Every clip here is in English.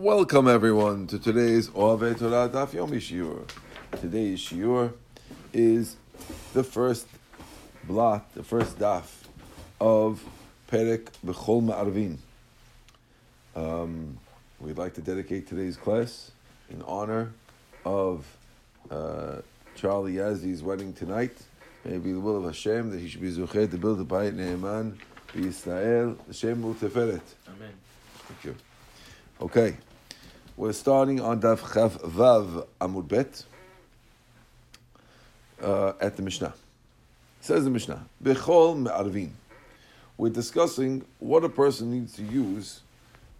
Welcome everyone to today's Ove Torah Daf Yomi Shiur. Today's Shiur is the first blot, the first daf of Perek B'chol Ma'arvin. Um, we'd like to dedicate today's class in honor of uh, Charlie Yazdi's wedding tonight. May it be the will of Hashem that he should be zuchet to build a bayit ne'eman b'Yisrael, Hashem. Amen. Thank you. Okay, we're starting on Daf Chav Vav Amud Bet uh, at the Mishnah. Says the Mishnah, Bechol Me'arvin. We're discussing what a person needs to use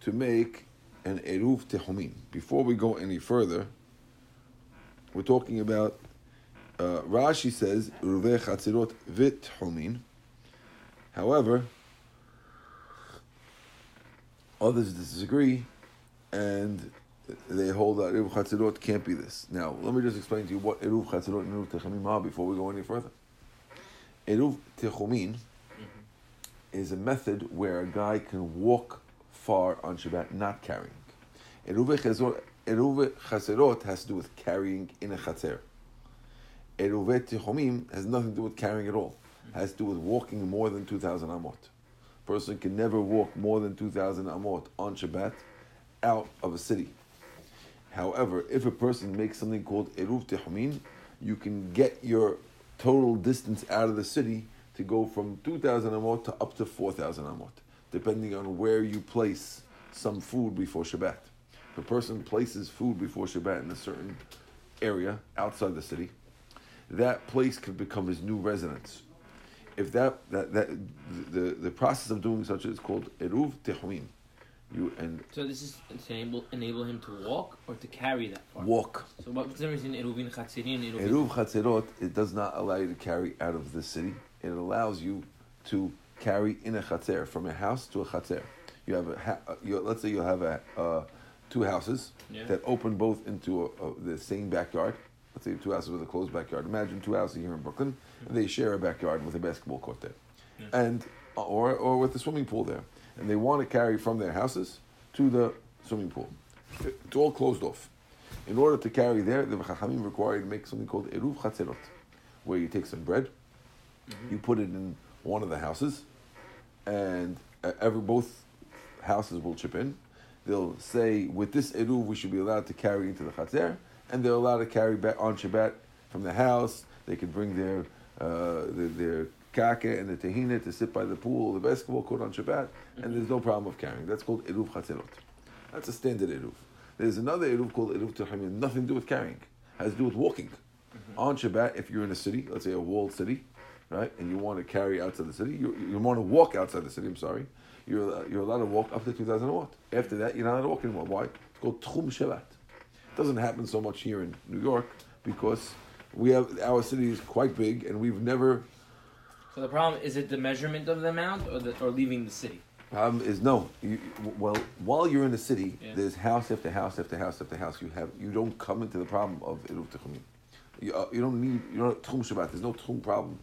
to make an Eruv Tehumin. Before we go any further, we're talking about, uh, Rashi says, Ruve Chatzirot Vit Humin. However, others disagree and they hold that Eruv Chatzirot can't be this. Now, let me just explain to you what Eruv Chatzirot and Eruv Techumim are before we go any further. Eruv Techumin mm-hmm. is a method where a guy can walk far on Shabbat not carrying. Eruv Chatzirot has to do with carrying in a Chatzer. Eruv Techumim has nothing to do with carrying at all. Mm-hmm. Has to do with walking more than 2,000 amot. Person can never walk more than 2,000 amot on Shabbat out of a city. However, if a person makes something called Eruv Tehumin, you can get your total distance out of the city to go from 2,000 amot to up to 4,000 amot, depending on where you place some food before Shabbat. If a person places food before Shabbat in a certain area outside the city, that place could become his new residence. If that, that, that the, the process of doing such is called Eruv Tehumim. You and So this is to enable, enable him to walk or to carry that far. walk. So what's the in Eruvin Chatzirin Eruv Chatzerot, it does not allow you to carry out of the city. It allows you to carry in a chatzer, from a house to a chatzer. You have a, ha- you, let's say you have a, uh, two houses Yeah. that open both into a, a, the same backyard. Let's say two houses with a closed backyard. Imagine two houses here in Brooklyn, and they share a backyard with a basketball court there, Yeah. and uh, or or with a swimming pool there, and they want to carry from their houses to the swimming pool. It's all closed off. In order to carry there, the Chachamim require you to make something called eruv chatzerot, where you take some bread, you put it in one of the houses, and uh, every both houses will chip in. They'll say, with this eruv, we should be allowed to carry into the chatzer, and they're allowed to carry back on Shabbat from the house. They can bring their uh, their, their kake and the tahina to sit by the pool, the basketball court on Shabbat, and there's no problem of carrying. That's called eruv chatzerot. That's a standard eruv. There's another eruv called eruv tehimim, nothing to do with carrying, has to do with walking. Mm-hmm. On Shabbat, if you're in a city, let's say a walled city, right, and you want to carry outside the city, you, you want to walk outside the city. I'm sorry, you're you're allowed to walk up to 2,000 amot. After that, you're not allowed to walk anymore. Why? It's called tchum Shabbat. It doesn't happen so much here in New York because we have our city is quite big, and we've never So the problem is it the measurement of the amount or the, or leaving the city? Problem is no. You, well, while you're in the city, Yeah. there's house after house after house after house. You have you don't come into the problem of eruv techumim. You, uh, you don't need you don't tchum Shabbat. There's no tchum problem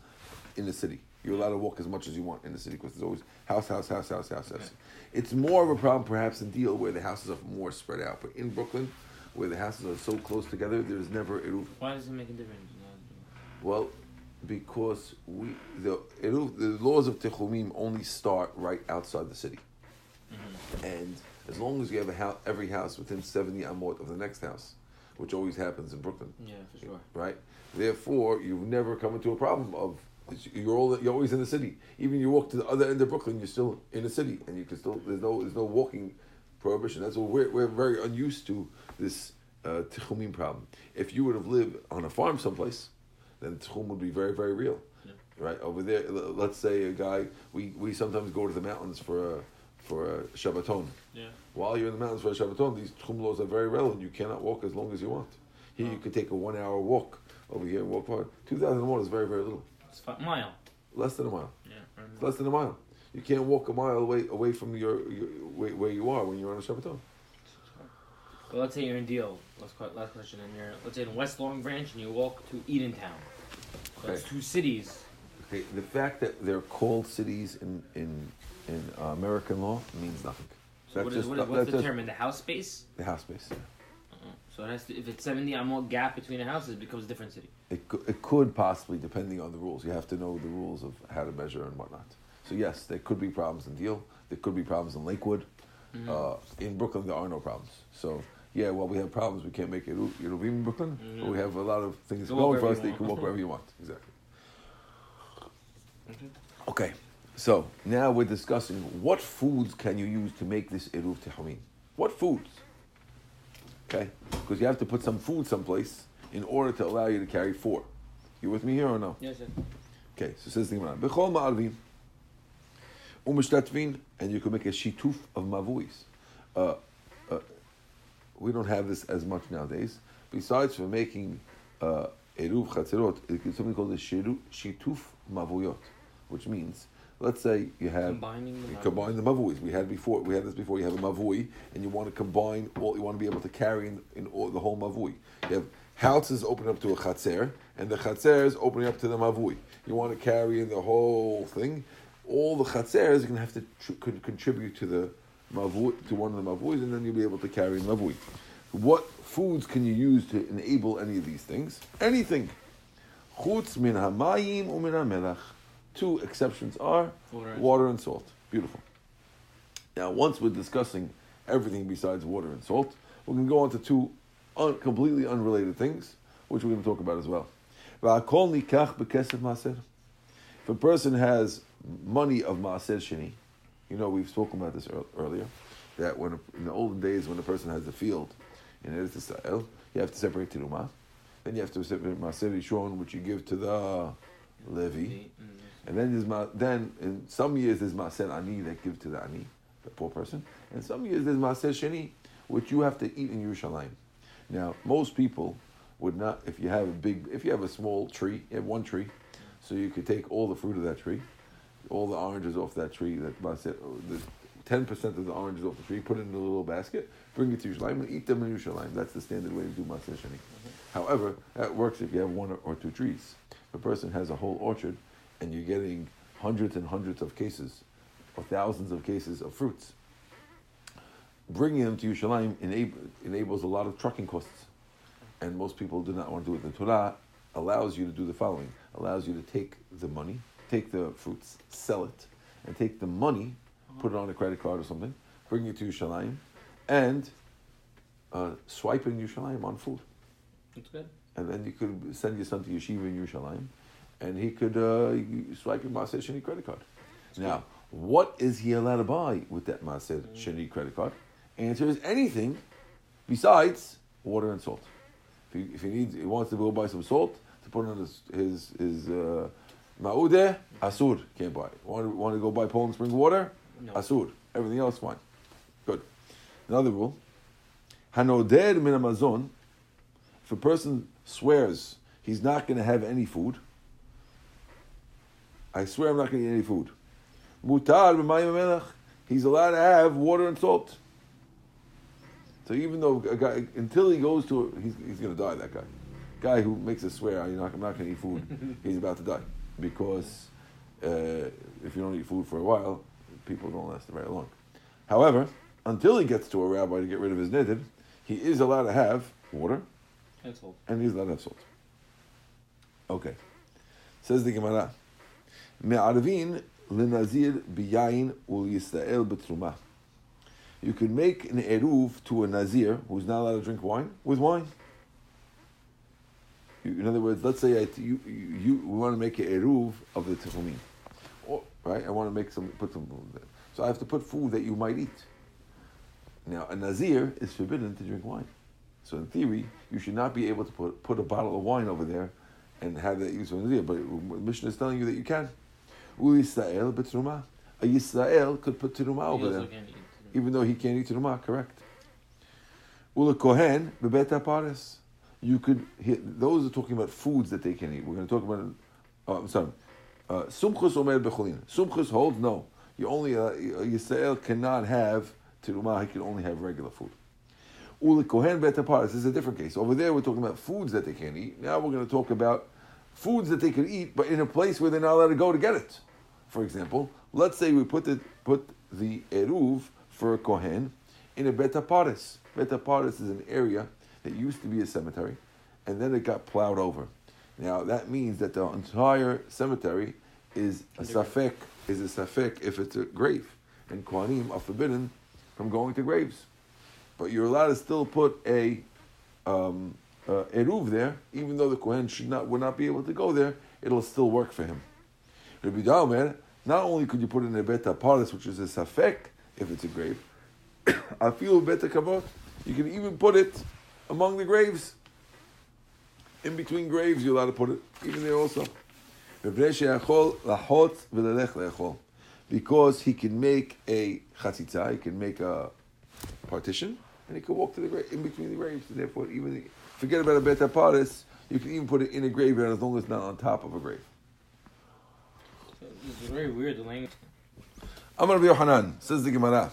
in the city. You're allowed to walk as much as you want in the city because there's always house, house, house, house, house, house. It's more of a problem perhaps in Deal where the houses are more spread out, but in Brooklyn, where the houses are so close together, there's never eruv. Why does it make a difference? Well, because we the the laws of techumim only start right outside the city. And as long as you have a house, every house within 70 amot of the next house, which always happens in Brooklyn, Yeah, for sure. right? Therefore, you've never come into a problem of you're all you're always in the city. Even you walk to the other end of Brooklyn, you're still in the city, and you can still there's no there's no walking prohibition. That's what we're we're very unused to this uh, tichumim problem. If you would have lived on a farm someplace, then tichum would be very very real, Yeah. right? Over there, let's say a guy we we sometimes go to the mountains for a for a Shabbaton. Yeah. While you're in the mountains for a Shabbaton, these tchum laws are very relevant. You cannot walk as long as you want. Here you oh. could take a one hour walk over here and walk far. 2,000 amot is very, very little. It's a mile. Less than a mile. Yeah. It's less than a mile. You can't walk a mile away away from your, your where, where you are when you're on a Shabbaton. Well, let's say you're in Deal. Last, last question. And you're let's say in West Long Branch and you walk to Eatontown. So That's Okay. two cities. Okay, the fact that they're called cities in in in uh, American law means nothing. So what is, just- what is, that's what's the just- term in the house space? The house space. yeah. Uh-uh. So it has to, if it's seventy amot gap between the houses, it becomes a different city. It, cou- it could possibly, depending on the rules. You have to know the rules of how to measure and whatnot. So yes, there could be problems in Deal. There could be problems in Lakewood. Mhm. Uh, in Brooklyn, there are no problems. So yeah, well, we have problems. We can't make it Yeruvim in Brooklyn, but we have a lot of things Go going for us you that you can walk wherever you want. Exactly. Okay. Okay, so now we're discussing what foods can you use to make this eruv tehamin. What foods? Okay, because you have to put some food someplace in order to allow you to carry four. You with me here or no? Yes, yes. Okay, so says the Gemara, Bechol ma'arvin, umeshtatvin, and you can make a shituf of mavuis. Uh, we don't have this as much nowadays. Besides for making uh, eruv chatzerot, it's something called a shituf mavuyot, which means, let's say you have Combining the you combine the mavuis. We had before. We had this before. You have a mavui, and you want to combine all. You want to be able to carry in, in all, the whole mavui. You have houses open up to a chatzer, and the chatzer is opening up to the mavui. You want to carry in the whole thing. All the chatzers are going to have to tr- con- contribute to the mavui, to one of the mavuis, and then you'll be able to carry in mavui. What foods can you use to enable any of these things? Anything. Chutz min hamayim umin hamelach. Two exceptions are Water and water and salt. Beautiful. Now, once we're discussing everything besides water and salt, we're going to go on to two un- completely unrelated things, which we're going to talk about as well. V'akol nikach b'kesef maaser. If a person has money of maaser sheni, you know we've spoken about this ear- earlier, that when a, in the olden days when a person has a field in Eretz Israel, you have to separate terumah, then you have to separate maaser rishon, which you give to the Levi. Mm. And then there's ma- then in some years there's maaser ani that give to the ani, the poor person, and some years there's maaser sheni, which you have to eat in Yerushalayim. Now most people would not, if you have a big, if you have a small tree, you have one tree, so you could take all the fruit of that tree, all the oranges off that tree, that maaser, oh, the ten percent of the oranges off the tree, put it in a little basket, bring it to Yerushalayim and eat them in Yerushalayim. That's the standard way to do maaser sheni. Mm-hmm. However, that works if you have one or, or two trees. If a person has a whole orchard and you're getting hundreds and hundreds of cases or thousands of cases of fruits, bringing them to Yerushalayim enab- enables a lot of trucking costs. And most people do not want to do it. The Torah allows you to do the following allows you to take the money, take the fruits, sell it, and take the money, put it on a credit card or something, bring it to Yerushalayim, and uh, swipe in Yerushalayim on food That's good. and then you could send your son to yeshiva in Yerushalayim, and he could uh, swipe your Maaser Sheni credit card. Now, what is he allowed to buy with that Maaser Sheni credit card? Answer is anything besides water and salt. If he, if he needs, he wants to go buy some salt to put on his his his uh, ma'udeh, asur can't buy. Want to, want to go buy Poland spring water? No. Asur. Everything else fine. Good. Another rule. Hanoder min hamazon if a person swears he's not going to have any food, I swear I'm not going to eat any food. Mutar b'mayim he's allowed to have water and salt. So even though a guy, until he goes to, he's, he's going to die. That guy, guy who makes a swear, I'm not, I'm not going to eat food, he's about to die because uh, if you don't eat food for a while, people don't last very long. However, until he gets to a rabbi to get rid of his nidid, he is allowed to have water and all. and he's allowed to have salt. Okay. Says the Gemara. Me'arvin lenazir biyain ul yisrael betruma. You can make an eruv to a nazir who's not allowed to drink wine with wine. In other words, let's say I, you, you, you we want to make an eruv of the techumin, right? I want to make some put some, so I have to put food that you might eat. Now a nazir is forbidden to drink wine. So in theory, you should not be able to put, put a bottle of wine over there and have that used for Nazir. But Mishnah is telling you that you can. U Yisrael betruma. A Yisrael could put teruma over there, even though he can't eat teruma. Correct. Ula kohen bebet. You could. Those are talking about foods that they can eat. We're going to talk about. Oh, I'm sorry. Uh, Sumchus omer becholin. Sumchus holds no. You only uh, Yisrael cannot have teruma. He can only have regular food. Uli Kohen Bet Aparis. This is a different case. Over there, we're talking about foods that they can't eat. Now we're going to talk about foods that they can eat, but in a place where they're not allowed to go to get it. For example, let's say we put the put the eruv for a Kohen in a Betaparis. Betaparis is an area that used to be a cemetery, and then it got plowed over. Now that means that the entire cemetery is a safek, is a safek if it's a grave, and Kohanim are forbidden from going to graves. But you're allowed to still put a um, uh, eruv there, even though the Kohen should not would not be able to go there, it'll still work for him. Rabbi Daumer, not only could you put in a beta paris, which is a safek if it's a grave, I feel beta kavot. You can even put it among the graves. In between graves, you're allowed to put it, even there also. Because he can make a chatzitza, he can make a partition, and he can walk to the grave in between the graves. And therefore, even forget about a beta paris, you can even put it in a graveyard as long as it's not on top of a grave. So this is very weird. The language. Amar Yohanan says the Gemara,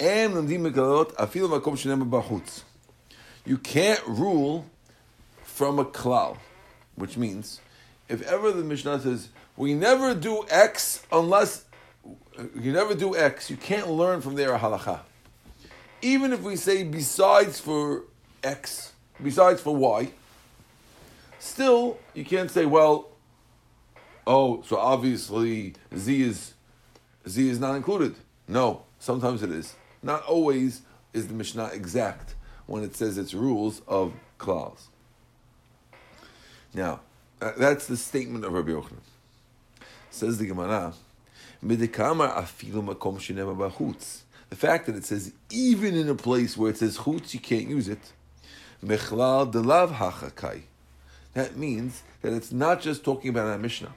"En lomdim mekalot afilu makom shenem b'chutz." You can't rule from a klal, which means if ever the Mishnah says we never do X unless you never do X, you can't learn from there a halacha. Even if we say besides for X, besides for Y, still you can't say well. Oh, so obviously Z is Z is not included. No, sometimes it is. Not always is the Mishnah exact when it says its rules of clause. Now, uh, that's the statement of Rabbi Yochanan. Says the Gemara. The fact that it says even in a place where it says chutz, you can't use it. That means that it's not just talking about our Mishnah,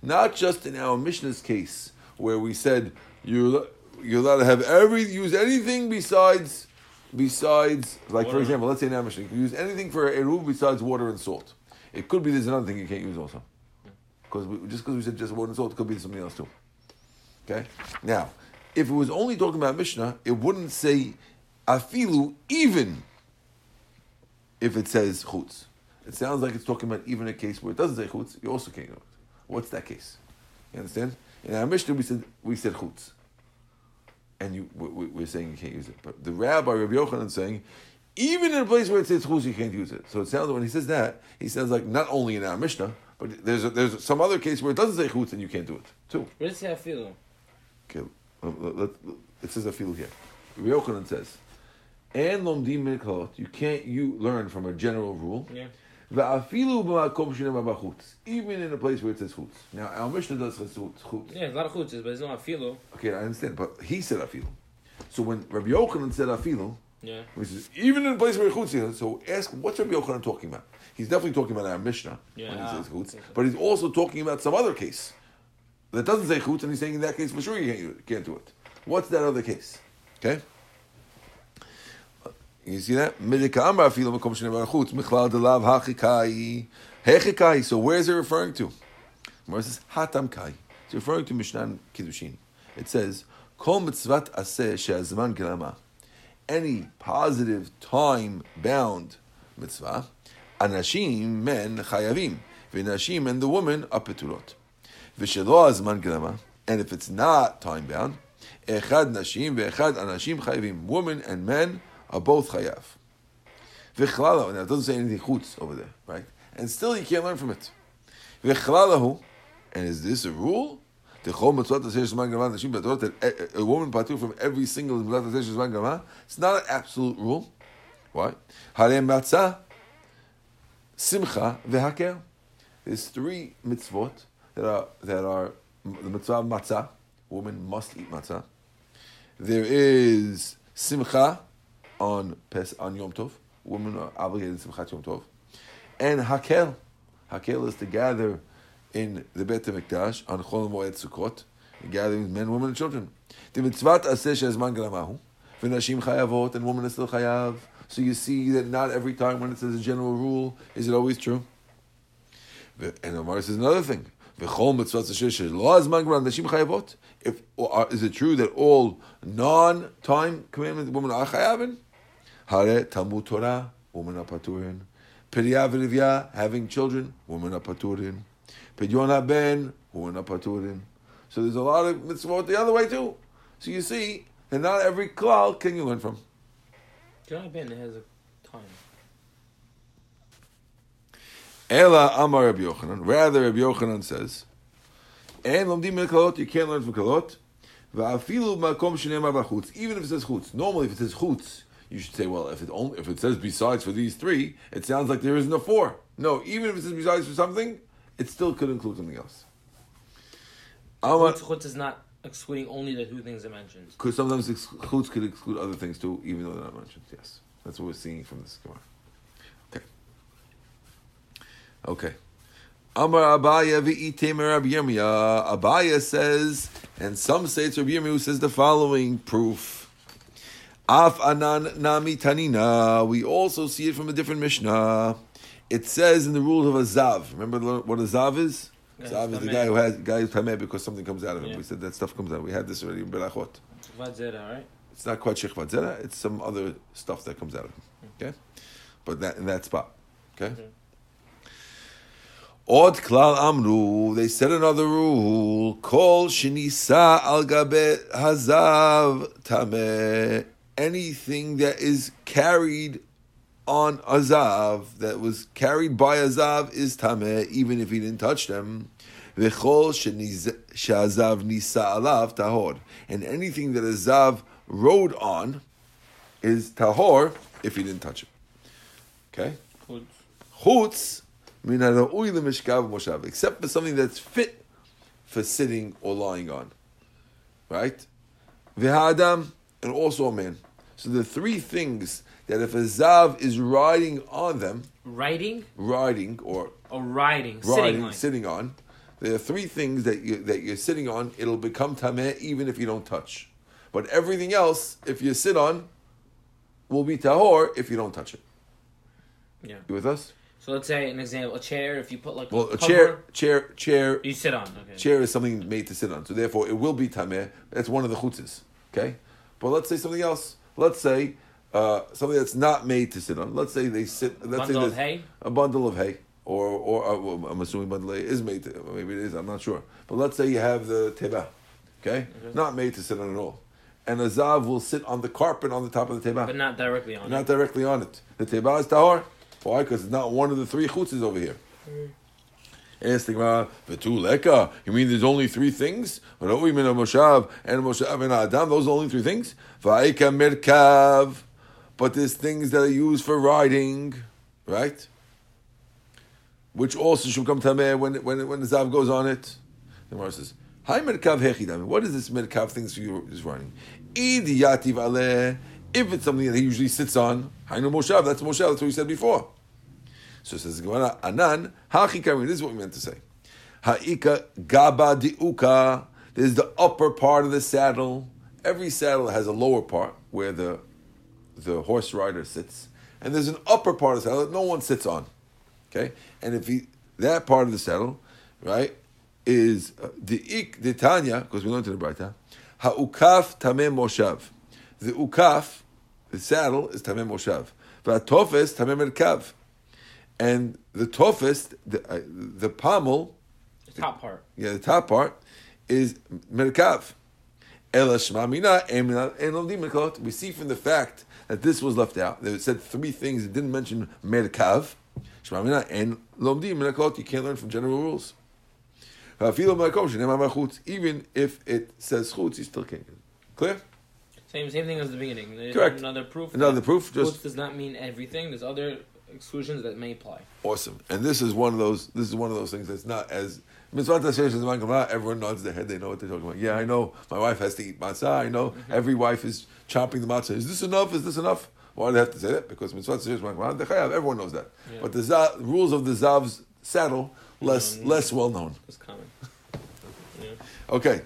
not just in our Mishnah's case where we said you're you're allowed to have every use anything besides besides like for example, let's say in our Mishnah, you can use anything for eruv besides water and salt. It could be there's another thing you can't use also, because just because we said just water and salt, it could be something else too. Okay, now if it was only talking about Mishnah, it wouldn't say afilu even if it says chutz. It sounds like it's talking about even a case where it doesn't say chutz, you also can't do it. What's that case? You understand? In our Mishnah, we said we said chutz, and you we, we're saying you can't use it. But the Rabbi Rabbi Yochanan is saying even in a place where it says chutz, you can't use it. So it sounds when he says that, he sounds like not only in our Mishnah, but there's a, there's some other case where it doesn't say chutz and you can't do it too. Where does it feel? Okay, let- let- let- it says a feel here. Rabbi Yochanan says, "And lomdim miklot, you can't you learn from a general rule." Yeah. Va'afilu b'makom shenema b'chutz, even in a place where it says chutz. Now our Mishnah does say chutz. Yeah, a lot of chutzes, but it's not afilu. Okay, I understand, but he said afilu. So when Rabbi Yochanan said afilu, Yeah. he says even in a place where chutz is, so ask what's Rabbi Yochanan talking about? He's definitely talking about our Mishnah Yeah, when he ah, says chutz, okay. but he's also talking about some other case that doesn't say chutz, and he's saying in that case for sure you can't, can't do it. What's that other case? Okay. You see that? Midika amar afilu makom shenei chutz delav hachikai hechikai. So where's it referring to? Gemara says hatam kai. It's referring to Mishnah Kiddushin. It says kol mitzvat aseh she'azman gelama. Any positive time bound mitzvah, anashim men chayavim, v'nashim and the woman are peturot. V'shelo azman gelama. And if it's not time bound, echad nashim ve'echad anashim chayavim. Women and men are both chayav. V'chlala. Now it doesn't say anything chutz over there, right? And still you can't learn from it. V'chlalahu. And is this a rule? That a- woman patur from every single. It's not an absolute rule. Why? Simcha v'haker. There's three mitzvot that are that are the mitzvah of matzah. Woman must eat matzah. There is simcha on Pes on Yom Tov. Women are obligated to simchat Yom Tov, and hakel. Hakel is to gather in the Beit Hamikdash on Chol Moed Sukkot, gathering men, women, and children. The mitzvah aseh shezman galamahu, v'nashim chayavot, and women are still chayav. So you see that not every time when it says a general rule is it always true. And Gemara says another thing. V'chol mitzvot aseh shelo azman galam nashim chayavot. If is it true that all non-time commandments women are chayavin? Hare Talmud Torah, women are paturin. Pirya v'rivya, having children, women are paturin. Pidyon haben, women are paturin. So there's a lot of mitzvot the other way too. So you see and not every klal can you learn from. John Ben has a time. Ela Amar Rabbi Yochanan. Rather, Rabbi Yochanan says, "And lomdim min kalot, you can't learn from kalot. Va'afilu makom shenemar b'chutz. Even if it says chutz. Normally, if it says chutz, you should say, well, if it only if it says besides for these three, it sounds like there isn't a four. No, even if it says besides for something, it still could include something else. Chutz, is not excluding only the two things I mentioned. because sometimes chutz could exclude other things too, even though they're not mentioned. Yes, that's what we're seeing from this Gemara. Okay. Okay. Amar Abaye v'item Rabbi Yirmiyah. Abaye says, and some say it's Rabbi Yirmiyah who says the following proof. Af anan nami tanina. We also see it from a different Mishnah. It says in the rules of a zav. Remember what a zav is? Yeah, zav is the guy who has guy who's tameh because something comes out of him. Yeah. We said that stuff comes out. We had this already in Berachot. Vadzera, right? It's not quite shechvat zera. It's some other stuff that comes out of him. Okay, but that in that spot. Okay. Mhm. Od klal amru. They said another rule. Kol shenisa al gabe hazav tameh. Anything that is carried on azav that was carried by azav is tameh, even if he didn't touch them. V'chol she'azav nisa alav tahor, and anything that azav rode on is tahor if he didn't touch it. Okay, Chutz. min hara'ui lemishkav moshav, except for something that's fit for sitting or lying on, right? V'ha'adam, and also a man. So the three things that if a zav is riding on them, riding, riding or or riding, riding, sitting on. sitting on, there are three things that you that you're sitting on. It'll become tameh even if you don't touch, but everything else, if you sit on, will be tahor if you don't touch it. Yeah. You with us? So let's say an example: a chair. If you put like Well, a cover, chair, chair, chair, you sit on. Okay. chair is something made to sit on, so therefore it will be tameh. That's one of the chutzes. Okay, but let's say something else. Let's say uh, something that's not made to sit on. Let's say they sit. Let's Bundle say of hay. a bundle of hay, or or uh, I'm assuming bundle of hay is made to. Maybe it is. I'm not sure. But let's say you have the teba, okay, not made to sit on at all, and a zav will sit on the carpet on the top of the teba, but not directly on it. not it. directly on it. The teba is tahor. Why? Because it's not one of the three chutzes over here. Ask the Gemara. You mean there's only three things? V'roi min moshav and moshav and adam. Those are only three things. Va'ika merkav. But there's things that are used for riding, right? Which also should come tameh when when when the zav goes on it. The Gemara says, "Hi merkav hechidami." What is this merkav things for you is riding? Idi yativ. If it's something that he usually sits on, hainu moshav. That's moshav. That's what we said before. So says Gemara, Anan, ha'chikari, this is what we meant to say. Ha'ika gaba di'uka, there's the upper part of the saddle. Every saddle has a lower part where the the horse rider sits, and there's an upper part of the saddle that no one sits on. Okay? And if he, that part of the saddle, right, is uh, the ik the Tanya, because we learned in the Braita, ha'ukaf tameh moshav. The ukaf, the saddle, is tameh moshav. V'atofes tameh merkav. And the toughest, the, uh, the pommel, The top part. yeah, the top part, is merkav. Ela shmamina en lomdim merkot. We see from the fact that this was left out. They said three things. It didn't mention merkav. Shmamina en lomdi merkot. You can't learn from general rules. Even if it says chutz, you still can't. Clear? Same same thing as the beginning. Correct. Another proof. Another proof, just- does not mean everything. There's other exclusions that may apply. Awesome. And this is one of those. This is one of those things that's not as mitzvah tasher says, Everyone nods their head. They know what they're talking about. Yeah, I know. My wife has to eat matzah. I know. Mm-hmm. Every wife is chopping the matzah. Is this enough? Is this enough? Why do they have to say that? Because mitzvah tasher is Everyone knows that. Yeah. But the za- rules of the zav's saddle less Yeah. less well known. It's common. yeah. Okay.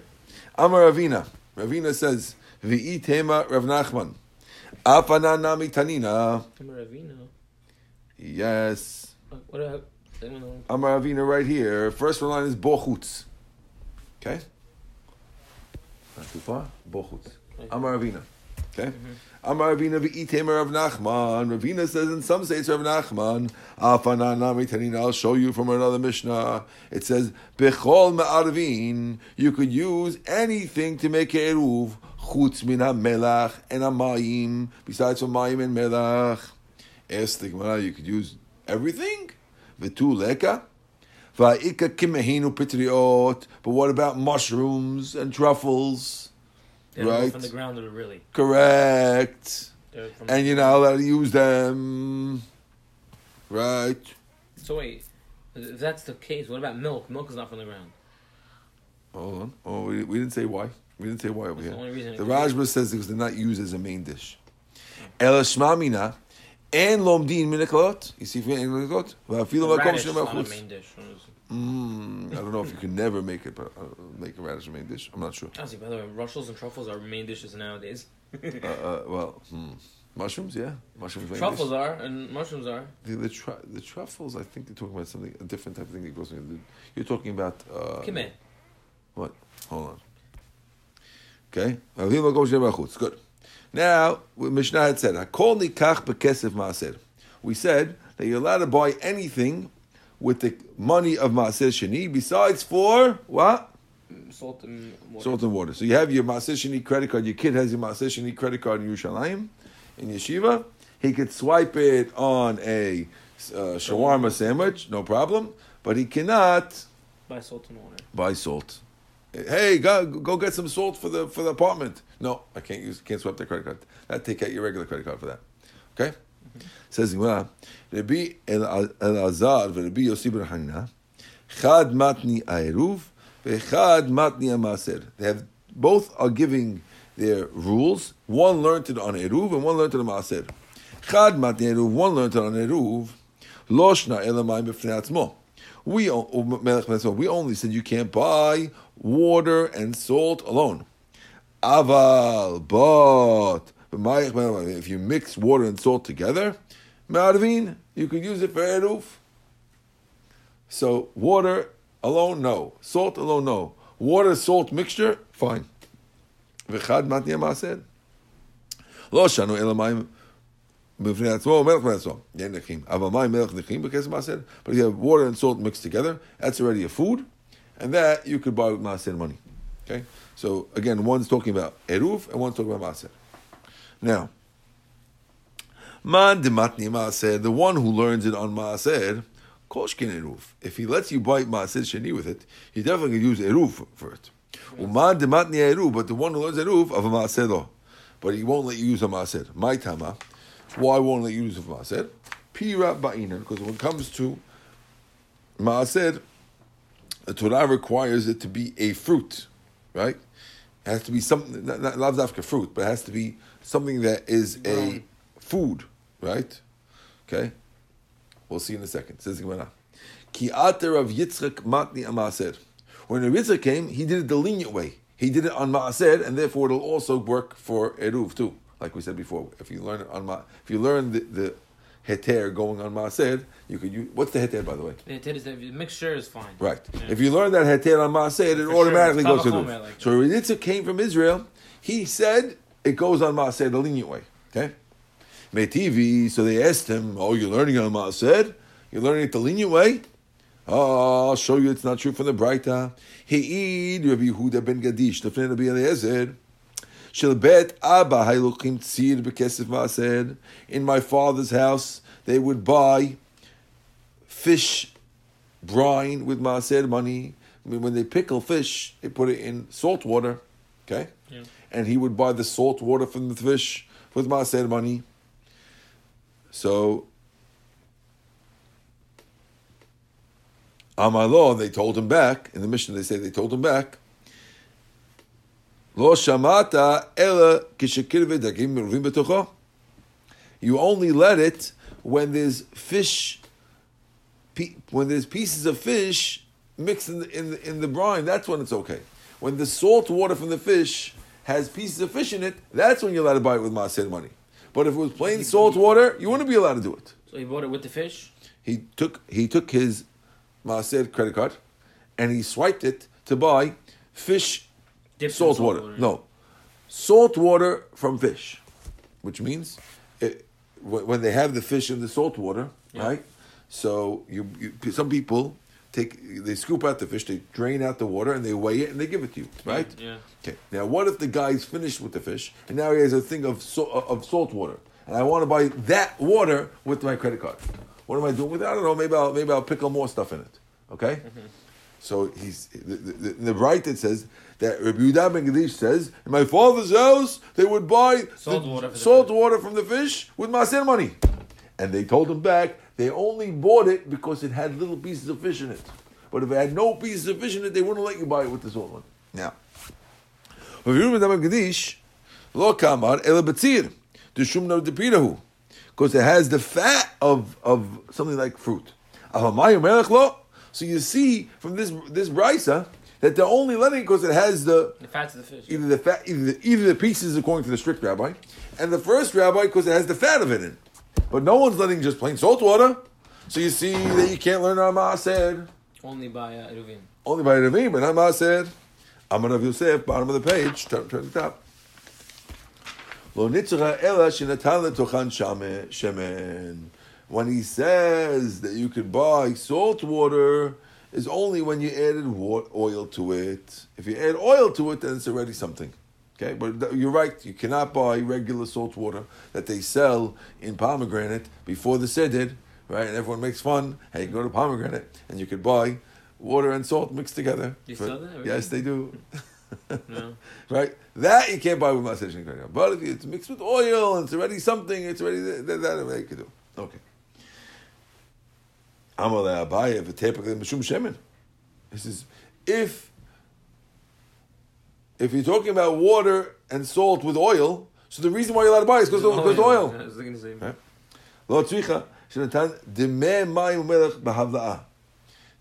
Amar Ravina. Ravina says, V'itema Rav Nachman. Afana nami tanina. Remember Ravina? Yes. What a, anyone know? Amar Avina right here. First one line is bochutz. Okay? Not too far. Bochutz. Amar Avina. Okay? Amar Avina v'item Rav Nachman. Ravina says, in some it's Rav Nachman. Afana nami tanina. I'll show you from another Mishnah. It says, Bechol ma'arvin. You could use anything to make a eruv. chutz min melach and amayim, besides from mayim and melach. The Gemara, you could use everything? V'tu leka? Va'ika kimehinu pitriot. But what about mushrooms and truffles? They're Right. from the ground, or really. Correct. And you're not allowed to use them. Right. So wait, if that's the case, what about milk? Milk is not from the ground. Hold on. Oh, we, we didn't say why. We didn't say why over That's here. only reason. it The be. Rajba says because they're not used as a main dish. El shmamina and lomdin minaklot. You see, minaklot. Va'afilu makom Radish is shem not a achutz. main dish. What is it? Mm, I don't know if you can never make it, but uh, make a radish a main dish. I'm not sure. Honestly, by the way, rushes and truffles are main dishes nowadays. Uh, uh, well, hmm. mushrooms, yeah, mushrooms. truffles dish. are and mushrooms are. The the, tru- the truffles. I think they're talking about something a different type of thing that goes in. You're talking about. Uh, Kime. What? Hold on. Okay. Avim makom shem achutz. Good. Now, Mishnah had said, "Hakol nikach bekesef maaser." We said that you're allowed to buy anything with the money of maaser sheni, besides for what? Salt and water. Salt and water. So you have your maaser sheni credit card. Your kid has your maaser sheni credit card in Yerushalayim, in yeshiva. He could swipe it on a uh, shawarma sandwich, no problem. But he cannot By salt and water. buy salt. Hey, go go get some salt for the for the apartment. No, I can't use can't swap the credit card. That take out your regular credit card for that. Okay, says the Gemara, Rabbi El Azar Rabbi Yossi ben Hanina, Chad matni aeruv, vechad matni amaser. They have both are giving their rules. One learned it on eruv and one learned it on maaser. Chad matni eruv. One learned it on eruv. Loshna elamayim b'fnei. We, we only said you can't buy water and salt alone. Aval, but if you mix water and salt together, ma'arvin, you could use it for eruf. So water alone, no. Salt alone, no. Water salt mixture, fine. V'chad matnia maased. לא שנו אלא מים בפני עצמו או מלך מעצמו. אין נכים. אבל מים מלך נכים בכסף But if you have water and salt mixed together, that's already a food, and that you could buy with מעשר money. Okay? So again, one's talking about eruv and one's talking about maaser. Now, man dematni maaser, the one who learns it on maaser, koshkin eruv. If he lets you bite maaser sheni with it, he definitely can use eruv for, it. Uman dematni eruv, but the one who learns eruv of a maaser. But he won't let you use a maaser. My tama. Why won't let you use a maaser? Pira ba'ina, because when it comes to maaser, the Torah requires it to be a fruit, right? It has to be something, not, not lav dafka fruit, but it has to be something that is a food, right? Okay? We'll see in a second. Says Gemara. Ki ater of Yitzchak matni amaser. When Yitzchak came, he did it the lenient way. He did it on maaser, and therefore it'll also work for eruv too. Like we said before, if you learn it on ma, if you learn the, the heter going on maaser, you could use. What's the heter, by the way? The it is- the mixture is fine. Right. Yeah. If you learn that heter on maaser, it For automatically sure. goes to eruv. like so Yitzchak came from Israel. He said it goes on maaser the lenient way. Okay. Metivi, so they asked him, Oh, you're learning on Maaser? You're learning it the lenient way? Oh, I'll show you it's not true from the Braita. He'id Rabbi Yehuda ben Gadish, the friend of Rabbi Eliezer. Shel bet Abba hayluchim tzir bekesef Maaser. In my father's house, they would buy fish brine with Maaser money. I mean, when they pickle fish, they put it in salt water. Okay? Yeah. and he would buy the salt water from the fish with maaser money. So, Amalo, they told him back in the mission. They say they told him back. Lo shamata ela kishakirve dagim meruvim betocho. You only let it when there's fish, when there's pieces of fish mixed in the, in the, in the brine. That's when it's okay. When the salt water from the fish has pieces of fish in it, that's when you're allowed to buy it with maaser money. But if it was plain salt water, you wouldn't be allowed to do it. So he bought it with the fish. He took he took his maaser credit card, and he swiped it to buy fish In salt water. No, salt water from fish, which means it, when they have the fish in the salt water, Yeah. right? So you, you some people take they scoop out the fish, they drain out the water, and they weigh it and they give it to you, right? Yeah. Okay. Now, what if the guy's finished with the fish and now he has a thing of so, of salt water, and I want to buy that water with my credit card? What am I doing with it? I don't know. Maybe I'll maybe I'll pickle more stuff in it. Okay. So he's the, the, the right that says that Rabbi Yehuda ben Gadish says in my father's house they would buy Salt the water salt water from the fish with maser money, and they told him back they only bought it because it had little pieces of fish in it. But if it had no pieces of fish in it, they wouldn't let you buy it with the salt one. Now, Rabbi Yehuda ben Gadish lo kamar ela betzir because it has the fat of of something like fruit. Avamayu melech lo. So you see from this this brisa that they're only letting because it has the The fats of the fish. either the fat either the, either the pieces according to the strict rabbi, and the first rabbi because it has the fat of it in. But no one's letting just plain salt water. So you see that you can't learn Ramah said Only by uh, Eruvin. only by Ravim, but Ramah said Amar Rav Yosef, bottom of the page, turn, turn to the top. Lo nitzra ela shenatan letochan shame- shemen. When he says that you can buy salt water, is only when you added wa- oil to it. If you add oil to it, then it's already something. Okay, but you're right. You cannot buy regular salt water that they sell in pomegranate before the seder, right? And everyone makes fun. Hey, you go to pomegranate and you could buy water and salt mixed together. You For- sell that, really? Yes, they do. No. right? That you can't buy with Maser Shin But if it's mixed with oil and it's already something, it's already that, that, that they could do. Okay. Amale Abaye v'tepakle mishum shemen. He says, if if you're talking about water and salt with oil, so the reason why you're allowed to buy it is because of oil.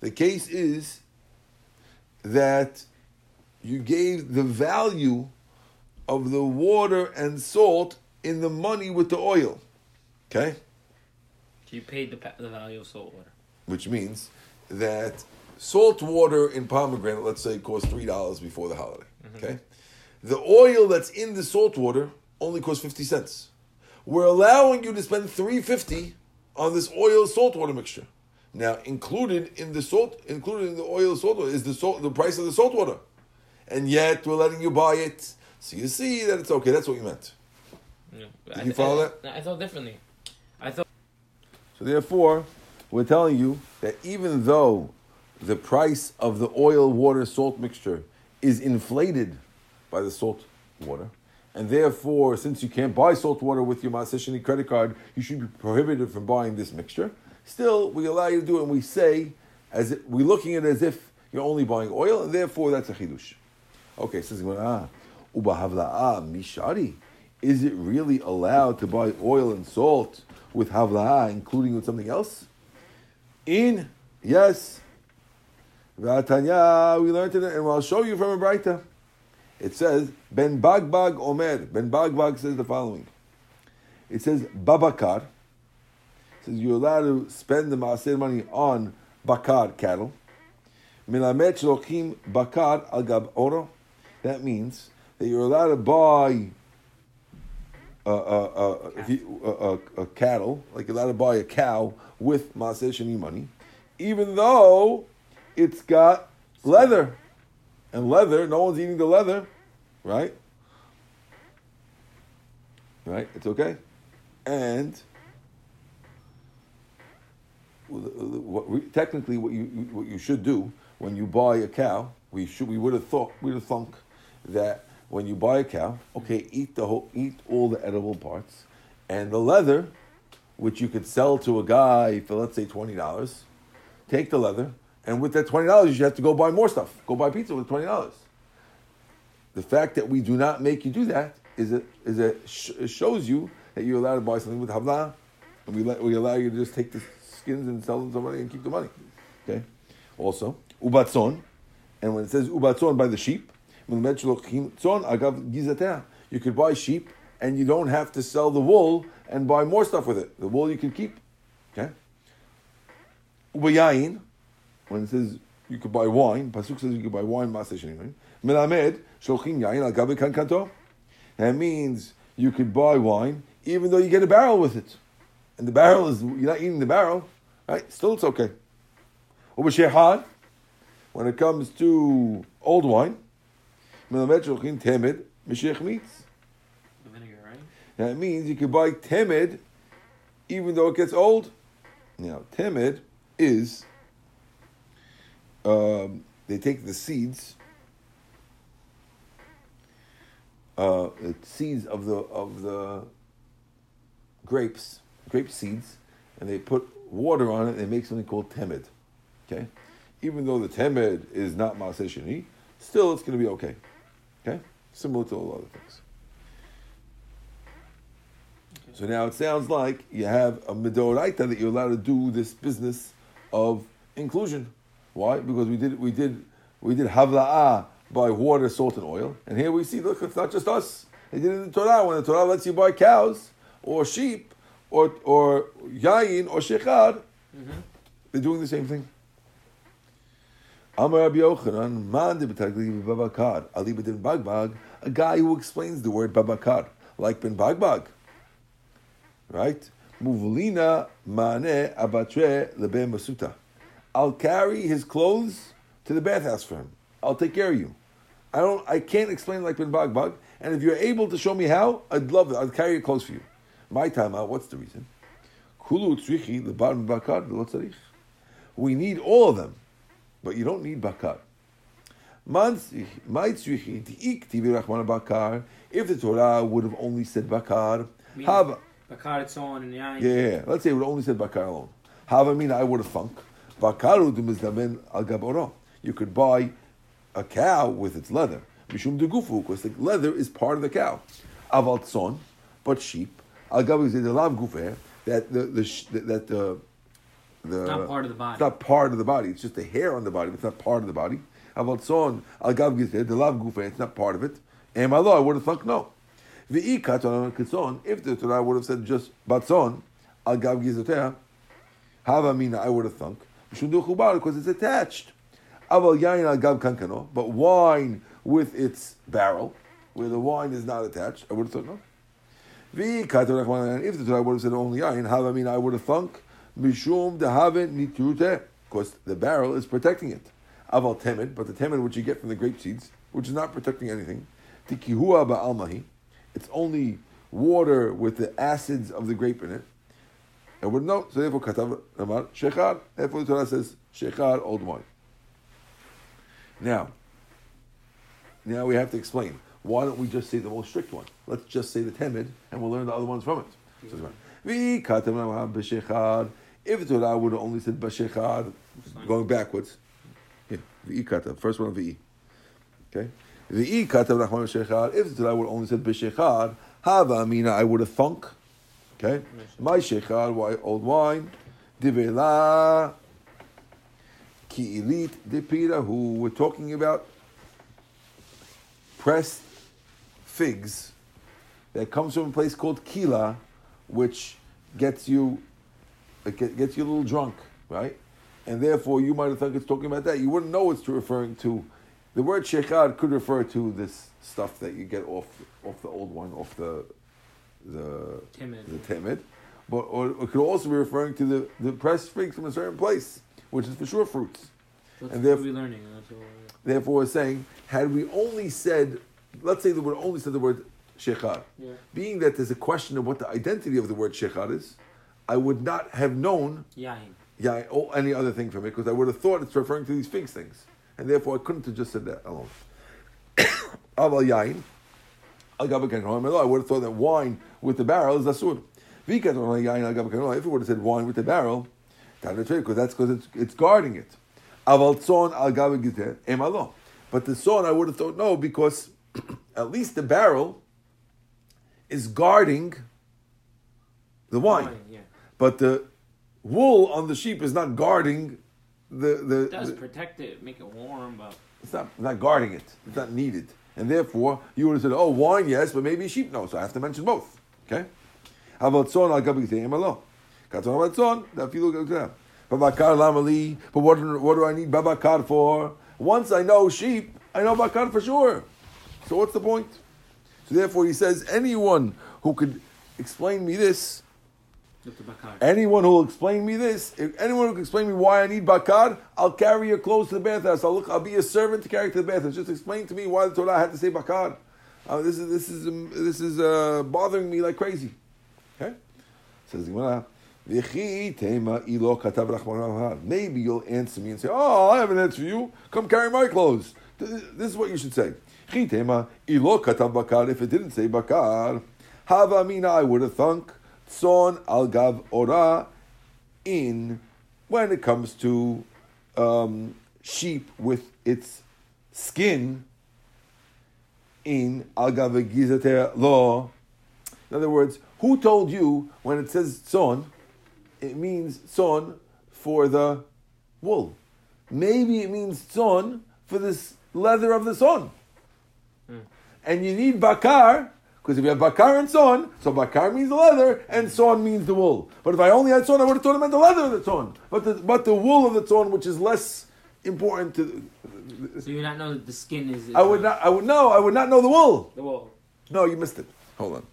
The case is that you gave the value of the water and salt in the money with the oil. Okay? You paid the, the value of salt water. Which means that salt water in pomegranate, let's say, cost $3 before the holiday. Mm-hmm. Okay? The oil that's in the salt water only costs 50 cents. We're allowing you to spend 350 on this oil salt water mixture. Now, included in the salt, included in the oil salt water is the salt, the price of the salt water, and yet we're letting you buy it. So you see that it's okay. That's what you meant. Yeah. Did I, you follow I, I thought differently. I thought So therefore, we're telling you that even though the price of the oil, water, salt mixture is inflated by the salt water, and therefore, since you can't buy salt water with your Masishini credit card, you should be prohibited from buying this mixture. Still, we allow you to do it, and we say, as if, we're looking at it as if you're only buying oil, and therefore that's a chidush. Okay, says ah, ubahavla'a mishari. Is it really allowed to buy oil and salt with havla'a, including with something else? In yes, V'atanya, we learned it, and I'll show you from a brayta. It says Ben Bagbag Omer. Ben Bagbag says the following. It says Babakar. It says you're allowed to spend the maaser money on bakar cattle. Milamet shlochim bakar al gab oro. That means that you're allowed to buy uh, uh, uh, uh, uh, a cattle, like you're allowed to buy a cow with maaser sheni money, even though it's got leather. And leather, no one's eating the leather, right? Right? It's okay. And what we, technically, what you what you should do when you buy a cow, we should we would have thought we would have thunk that when you buy a cow, okay, eat the whole, eat all the edible parts, and the leather, which you could sell to a guy for let's say twenty dollars, take the leather, and with that twenty dollars, you have to go buy more stuff. Go buy pizza with twenty dollars. The fact that we do not make you do that is a, is a it shows you that you're allowed to buy something with havla, and we let we allow you to just take the skins and sell them to somebody and keep the money. Okay. Also, ubatzon, and when it says ubatzon by the sheep, you could buy sheep and you don't have to sell the wool and buy more stuff with it. The wool you can keep. Okay. When it says you could buy wine, Pasuk says you could buy wine, Melamed. That means you could buy wine even though you get a barrel with it. And the barrel is, you're not eating the barrel, right? Still it's okay. When it comes to old wine, melamed shulchin temed meats. The vinegar, right? That means you could buy temed even though it gets old. Now, temed is um, they take the seeds, uh, the seeds of the of the grapes, grape seeds, and they put water on it. and They make something called temed. Okay, even though the temed is not maaseh sheni, still it's going to be okay. Similar to all other things. So now it sounds like you have a midoraita that you're allowed to do this business of inclusion. Why? Because we did we did we did havla'ah by water, salt, and oil, and here we see look, it's not just us. They did it in the Torah when the Torah lets you buy cows or sheep or or yayin or shechad. Mm-hmm. They're doing the same thing. Amar Rabbi Yochanan, man de babakar, ali b'din bagbag, a guy who explains the word babakar, like ben bagbag. Right? Muvulina mane abatre lebe masuta. I'll carry his clothes to the bathhouse for him. I'll take care of you. I don't. I can't explain like ben bagbag. And if you're able to show me how, I'd love it. I'd carry your clothes for you. My time out. What's the reason? Kulu tzrichi lebar bakar. We need all of them, but you don't need bakar. Man tzrich- my tzrichi ti'ik tivi rachman bakar. If the Torah would have only said bakar, hava. Bakar it's on and. Yeah, yeah, yeah. Let's say it would only said bakar alone. Have Hava mean I would have thunk. Bakaru du mizdamen al gaboro. You could buy a cow with its leather. Mishum de gufu, because the leather is part of the cow. Aval tzon, but sheep. Al gabu lav gufer that the the that the the Not part of the body. It's not part of the body. It's just the hair on the body. It's not part of the body. Aval tzon al gav gizeh the lav gufer. It's not part of it. And I would have thunk no. V'i katon kitzon. If the Torah would have said just batzon al gav gizotea, hava mina I would have thunk. Mishum de chubar because it's attached. Aval yain al gav kankano, but wine with its barrel, where the wine is not attached, I would have thought no. Vi katon rachmanan, If the Torah would have said only yain, hava mina I would have thunk. Mishum de haven nitrute, because the barrel is protecting it. Aval temed, but the temed which you get from the grape seeds, which is not protecting anything. Tikihua ba'almahi, it's only water with the acids of the grape in it. I would know. So therefore, katav amar shechar. Therefore, the Torah says shechar old wine. Now, now we have to explain. Why don't we just say the most strict one? Let's just say the temed, and we'll learn the other ones from it. So it's. If the Torah would have only said b'shechar, going backwards. Yeah, vi katav. First one vi. Okay. Vi katav rachman b'shechar. If the Torah would have only said b'shechar, hava amina, I would have thunk. Okay? My shechar, why old wine, divela, ki elite dipira, who we're talking about pressed figs that comes from a place called Kila, which gets you it get- gets you a little drunk, right? And therefore, you might have thought it's talking about that. You wouldn't know it's referring to. The word shechar could refer to this stuff that you get off off the old one, off the the temed. the temed, but or it could also be referring to the the pressed figs from a certain place, which is for sure fruits. What's And what are we learning? That's. Therefore, we're saying, had we only said, let's say that we only said the word shechar, Yeah. being that there's a question of what the identity of the word shechar is, I would not have known Yain. oh, any other thing from it because I would have thought it's referring to these figs things, and therefore I couldn't have just said that alone. Aval yain, al gaba kanron, I would have thought that wine with the barrel is asur. Vikat yain al gaba kanron. If it would have said wine with the barrel, because that's because it's, it's guarding it. Aval tzon al gaba gizeh emalo. But the tzon, I would have thought no, because at least the barrel is guarding the wine. Yeah. But the wool on the sheep is not guarding the the. It does the- protect it, make it warm, but it's not not guarding it. It's not needed, and therefore you would have said, "Oh, wine, yes, but maybe sheep, no." So I have to mention both. Okay. How about tzon al gabi gitei emalo? Katzon about tzon. That you look at Babakar lamali. But what what do I need babakar for? Once I know sheep, I know bakar for sure. So what's the point? So therefore, he says anyone who could explain me this. Anyone who will explain me this, if anyone who can explain me why I need bakar, I'll carry your clothes to the bathhouse. I'll look. I'll be a servant to carry to the bathhouse. Just explain to me why the Torah had to say bakar. Uh, this is this is this is uh, bothering me like crazy. Okay, says Gemara. Tema ilo katav rachman rahman." Maybe you'll answer me and say, "Oh, I have an answer for you. Come carry my clothes." This is what you should say. If it didn't say bakar, hava mina, I would have thunk son al gav ora in when it comes to um, sheep with its skin in al gav law. In other words, who told you when it says son, it means son for the wool? Maybe it means son for this leather of the son. And you need bakar, because if you have bakar and son, so bakar means the leather and son means the wool. But if I only had son, I would have thought it meant the leather of the son. But the, but the wool of the son, which is less important to. So you not know that the skin is. I would not. I would know. I would not know the wool. The wall. No, you missed it. Hold on.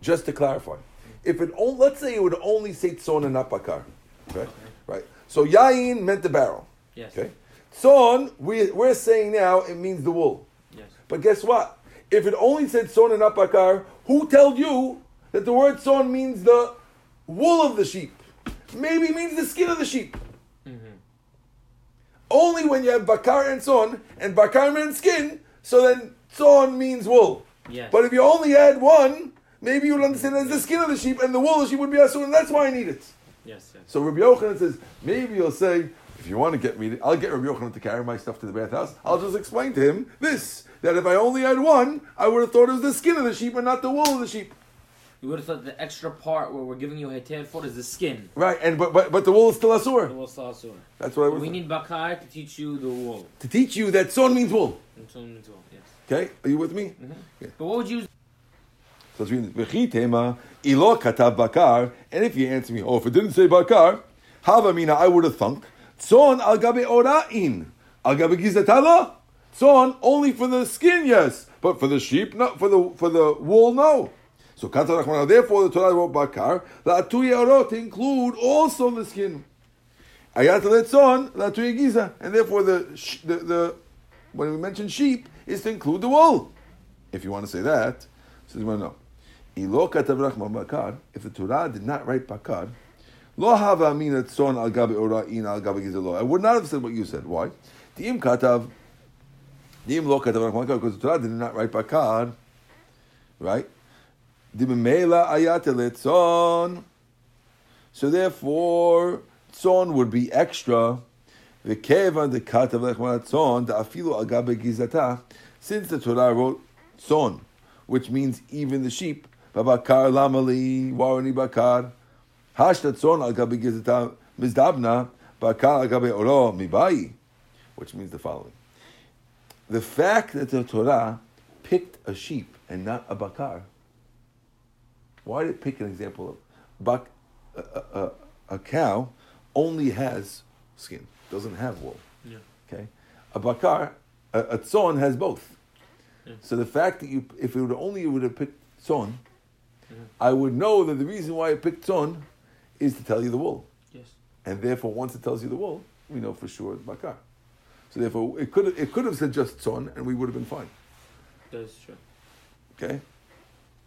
Just to clarify, if it only, let's say it would only say son and not bakar, okay? Right. So yain meant the barrel. Yes. Okay. Son, we we're saying now it means the wool. Yes. But guess what? If it only said son and not bakar, who told you that the word son means the wool of the sheep? Maybe it means the skin of the sheep. Mm-hmm. Only when you have bakar and son, and bakar means skin, so then son means wool. Yes. But if you only had one, maybe you would understand as the skin of the sheep, and the wool of the sheep would be asur, and that's why I need it. Yes. Yes. So Rabbi Yochanan says, maybe you'll say, if you want to get me, I'll get Rabbi Yochanan to carry my stuff to the bathhouse. I'll just explain to him this, that if I only had one, I would have thought it was the skin of the sheep and not the wool of the sheep. You would have thought the extra part where we're giving you a heter for is the skin. Right, and but but, but the wool is still asur. The asur. wool salasur. That's what I was We need bakar to teach you the wool. to teach you that son means wool. And so on as well, Yes. Okay, are you with me? Mm-hmm. But what would you? So it's reading V'chi tema ilo katav bakar, and if you answer me, oh, if it didn't say bakar, hava mina, I would have thunk tzon al gabe ora'in al gabe gizatala. Tzon only for the skin, yes, but for the sheep, not for the for the wool, no. So. Therefore, the Torah wrote bakar la'atuye orot to include also the skin. Ayat letzon la'atuye giza, and therefore the, the the when we mention sheep is to include the wool. If you want to say that, no. Ilo katav rachman bakar. If the Torah did not write bakar, lo hava mina tzon al gabe ora'in al gizelo. I would not have said what you said. Why? Rachman bakar because the Torah did not write bakar, right? So therefore, tzon would be extra. The kevan the katav lechman tzon the afilu al gabe gizata. Since the Torah wrote tzon, which means even the sheep. Babakar lamali warani bakar. Hashta tzon al gabe gizata mizdabna bakar al gabe oro mibai, which means the following: the fact that the Torah picked a sheep and not a bakar. Why did it pick an example of bak? A, a, a, cow only has skin, doesn't have wool. Yeah. Okay, a bakar, a, a tzon has both. Yeah. So the fact that you, if it would only you would have picked tzon, Mm-hmm. I would know that the reason why I picked tzon is to tell you the wool, Yes. and therefore once it tells you the wool, we know for sure it's bakar. So therefore, it could it could have said just tzon, and we would have been fine. That's true. Okay.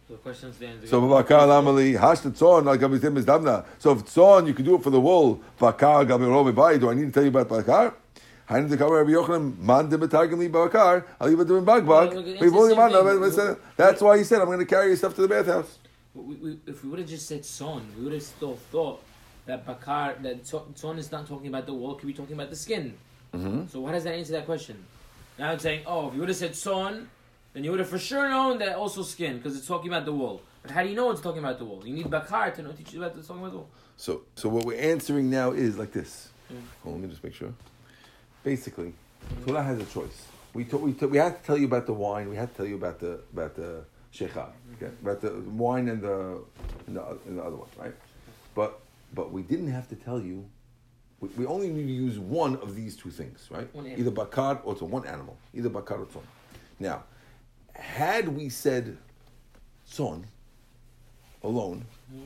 So the question stands. So again. bakar lamali hash the tzon al gabi zim damna. So if tzon you could do it for the wool, bakar gabi bai. Do I need to tell you about bakar? Hainu the kavar Rabbi Yochanan man de li bakar. I'll leave it doing Well, bagbag. look, We've only same man. thing. no, That's why he said I'm going to carry your stuff to the bathhouse. We, we, if we would have just said son, we would have still thought that bakar, that to- son is not talking about the wool, could be talking about the skin. Mm-hmm. So how does that answer that question? Now it's saying, oh, if you would have said son, then you would have for sure known that also skin because it's talking about the wool. But how do you know it's talking about the wool? You need bakar to know teach you about the talking about the wool. So, so what we're answering now is like this. Mm. Hold on, let me just make sure. Basically, Torah has a choice. We to, we to, we had to tell you about the wine. We had to tell you about the about the shechar, okay? about the wine and the and the, and the other one, right? But but we didn't have to tell you. We, we only need to use one of these two things, right? Either bakar or to one animal, either bakar or tzon. Now, had we said tzon alone, mm-hmm.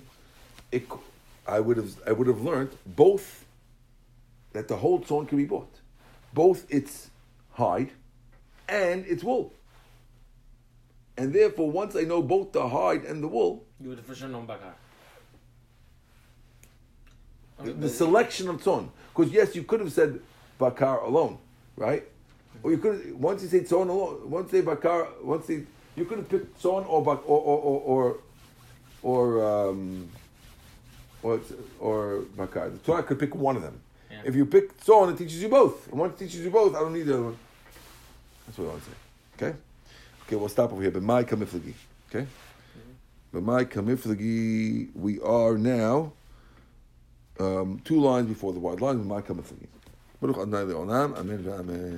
it, c- I would have I would have learned both that the whole tzon can be bought, both its hide and its wool. And therefore, once I know both the hide and the wool, You would have for sure known bakar. The, the selection of tzon. Because yes, you could have said bakar alone, right? Or you could once you say tzon alone, once say bakar, once you you could have picked tzon or bak, or or or or or, um, or, or bakar. The Torah could pick one of them. Yeah. If you pick tzon, it teaches you both. And once it teaches you both, I don't need the other one. That's what I want to say. Okay. Okay, we'll stop over here. But my kamiflagi. Okay. But my kamiflagi, we are now um, two lines before the wide line. My Adonai Le'olam. Amen.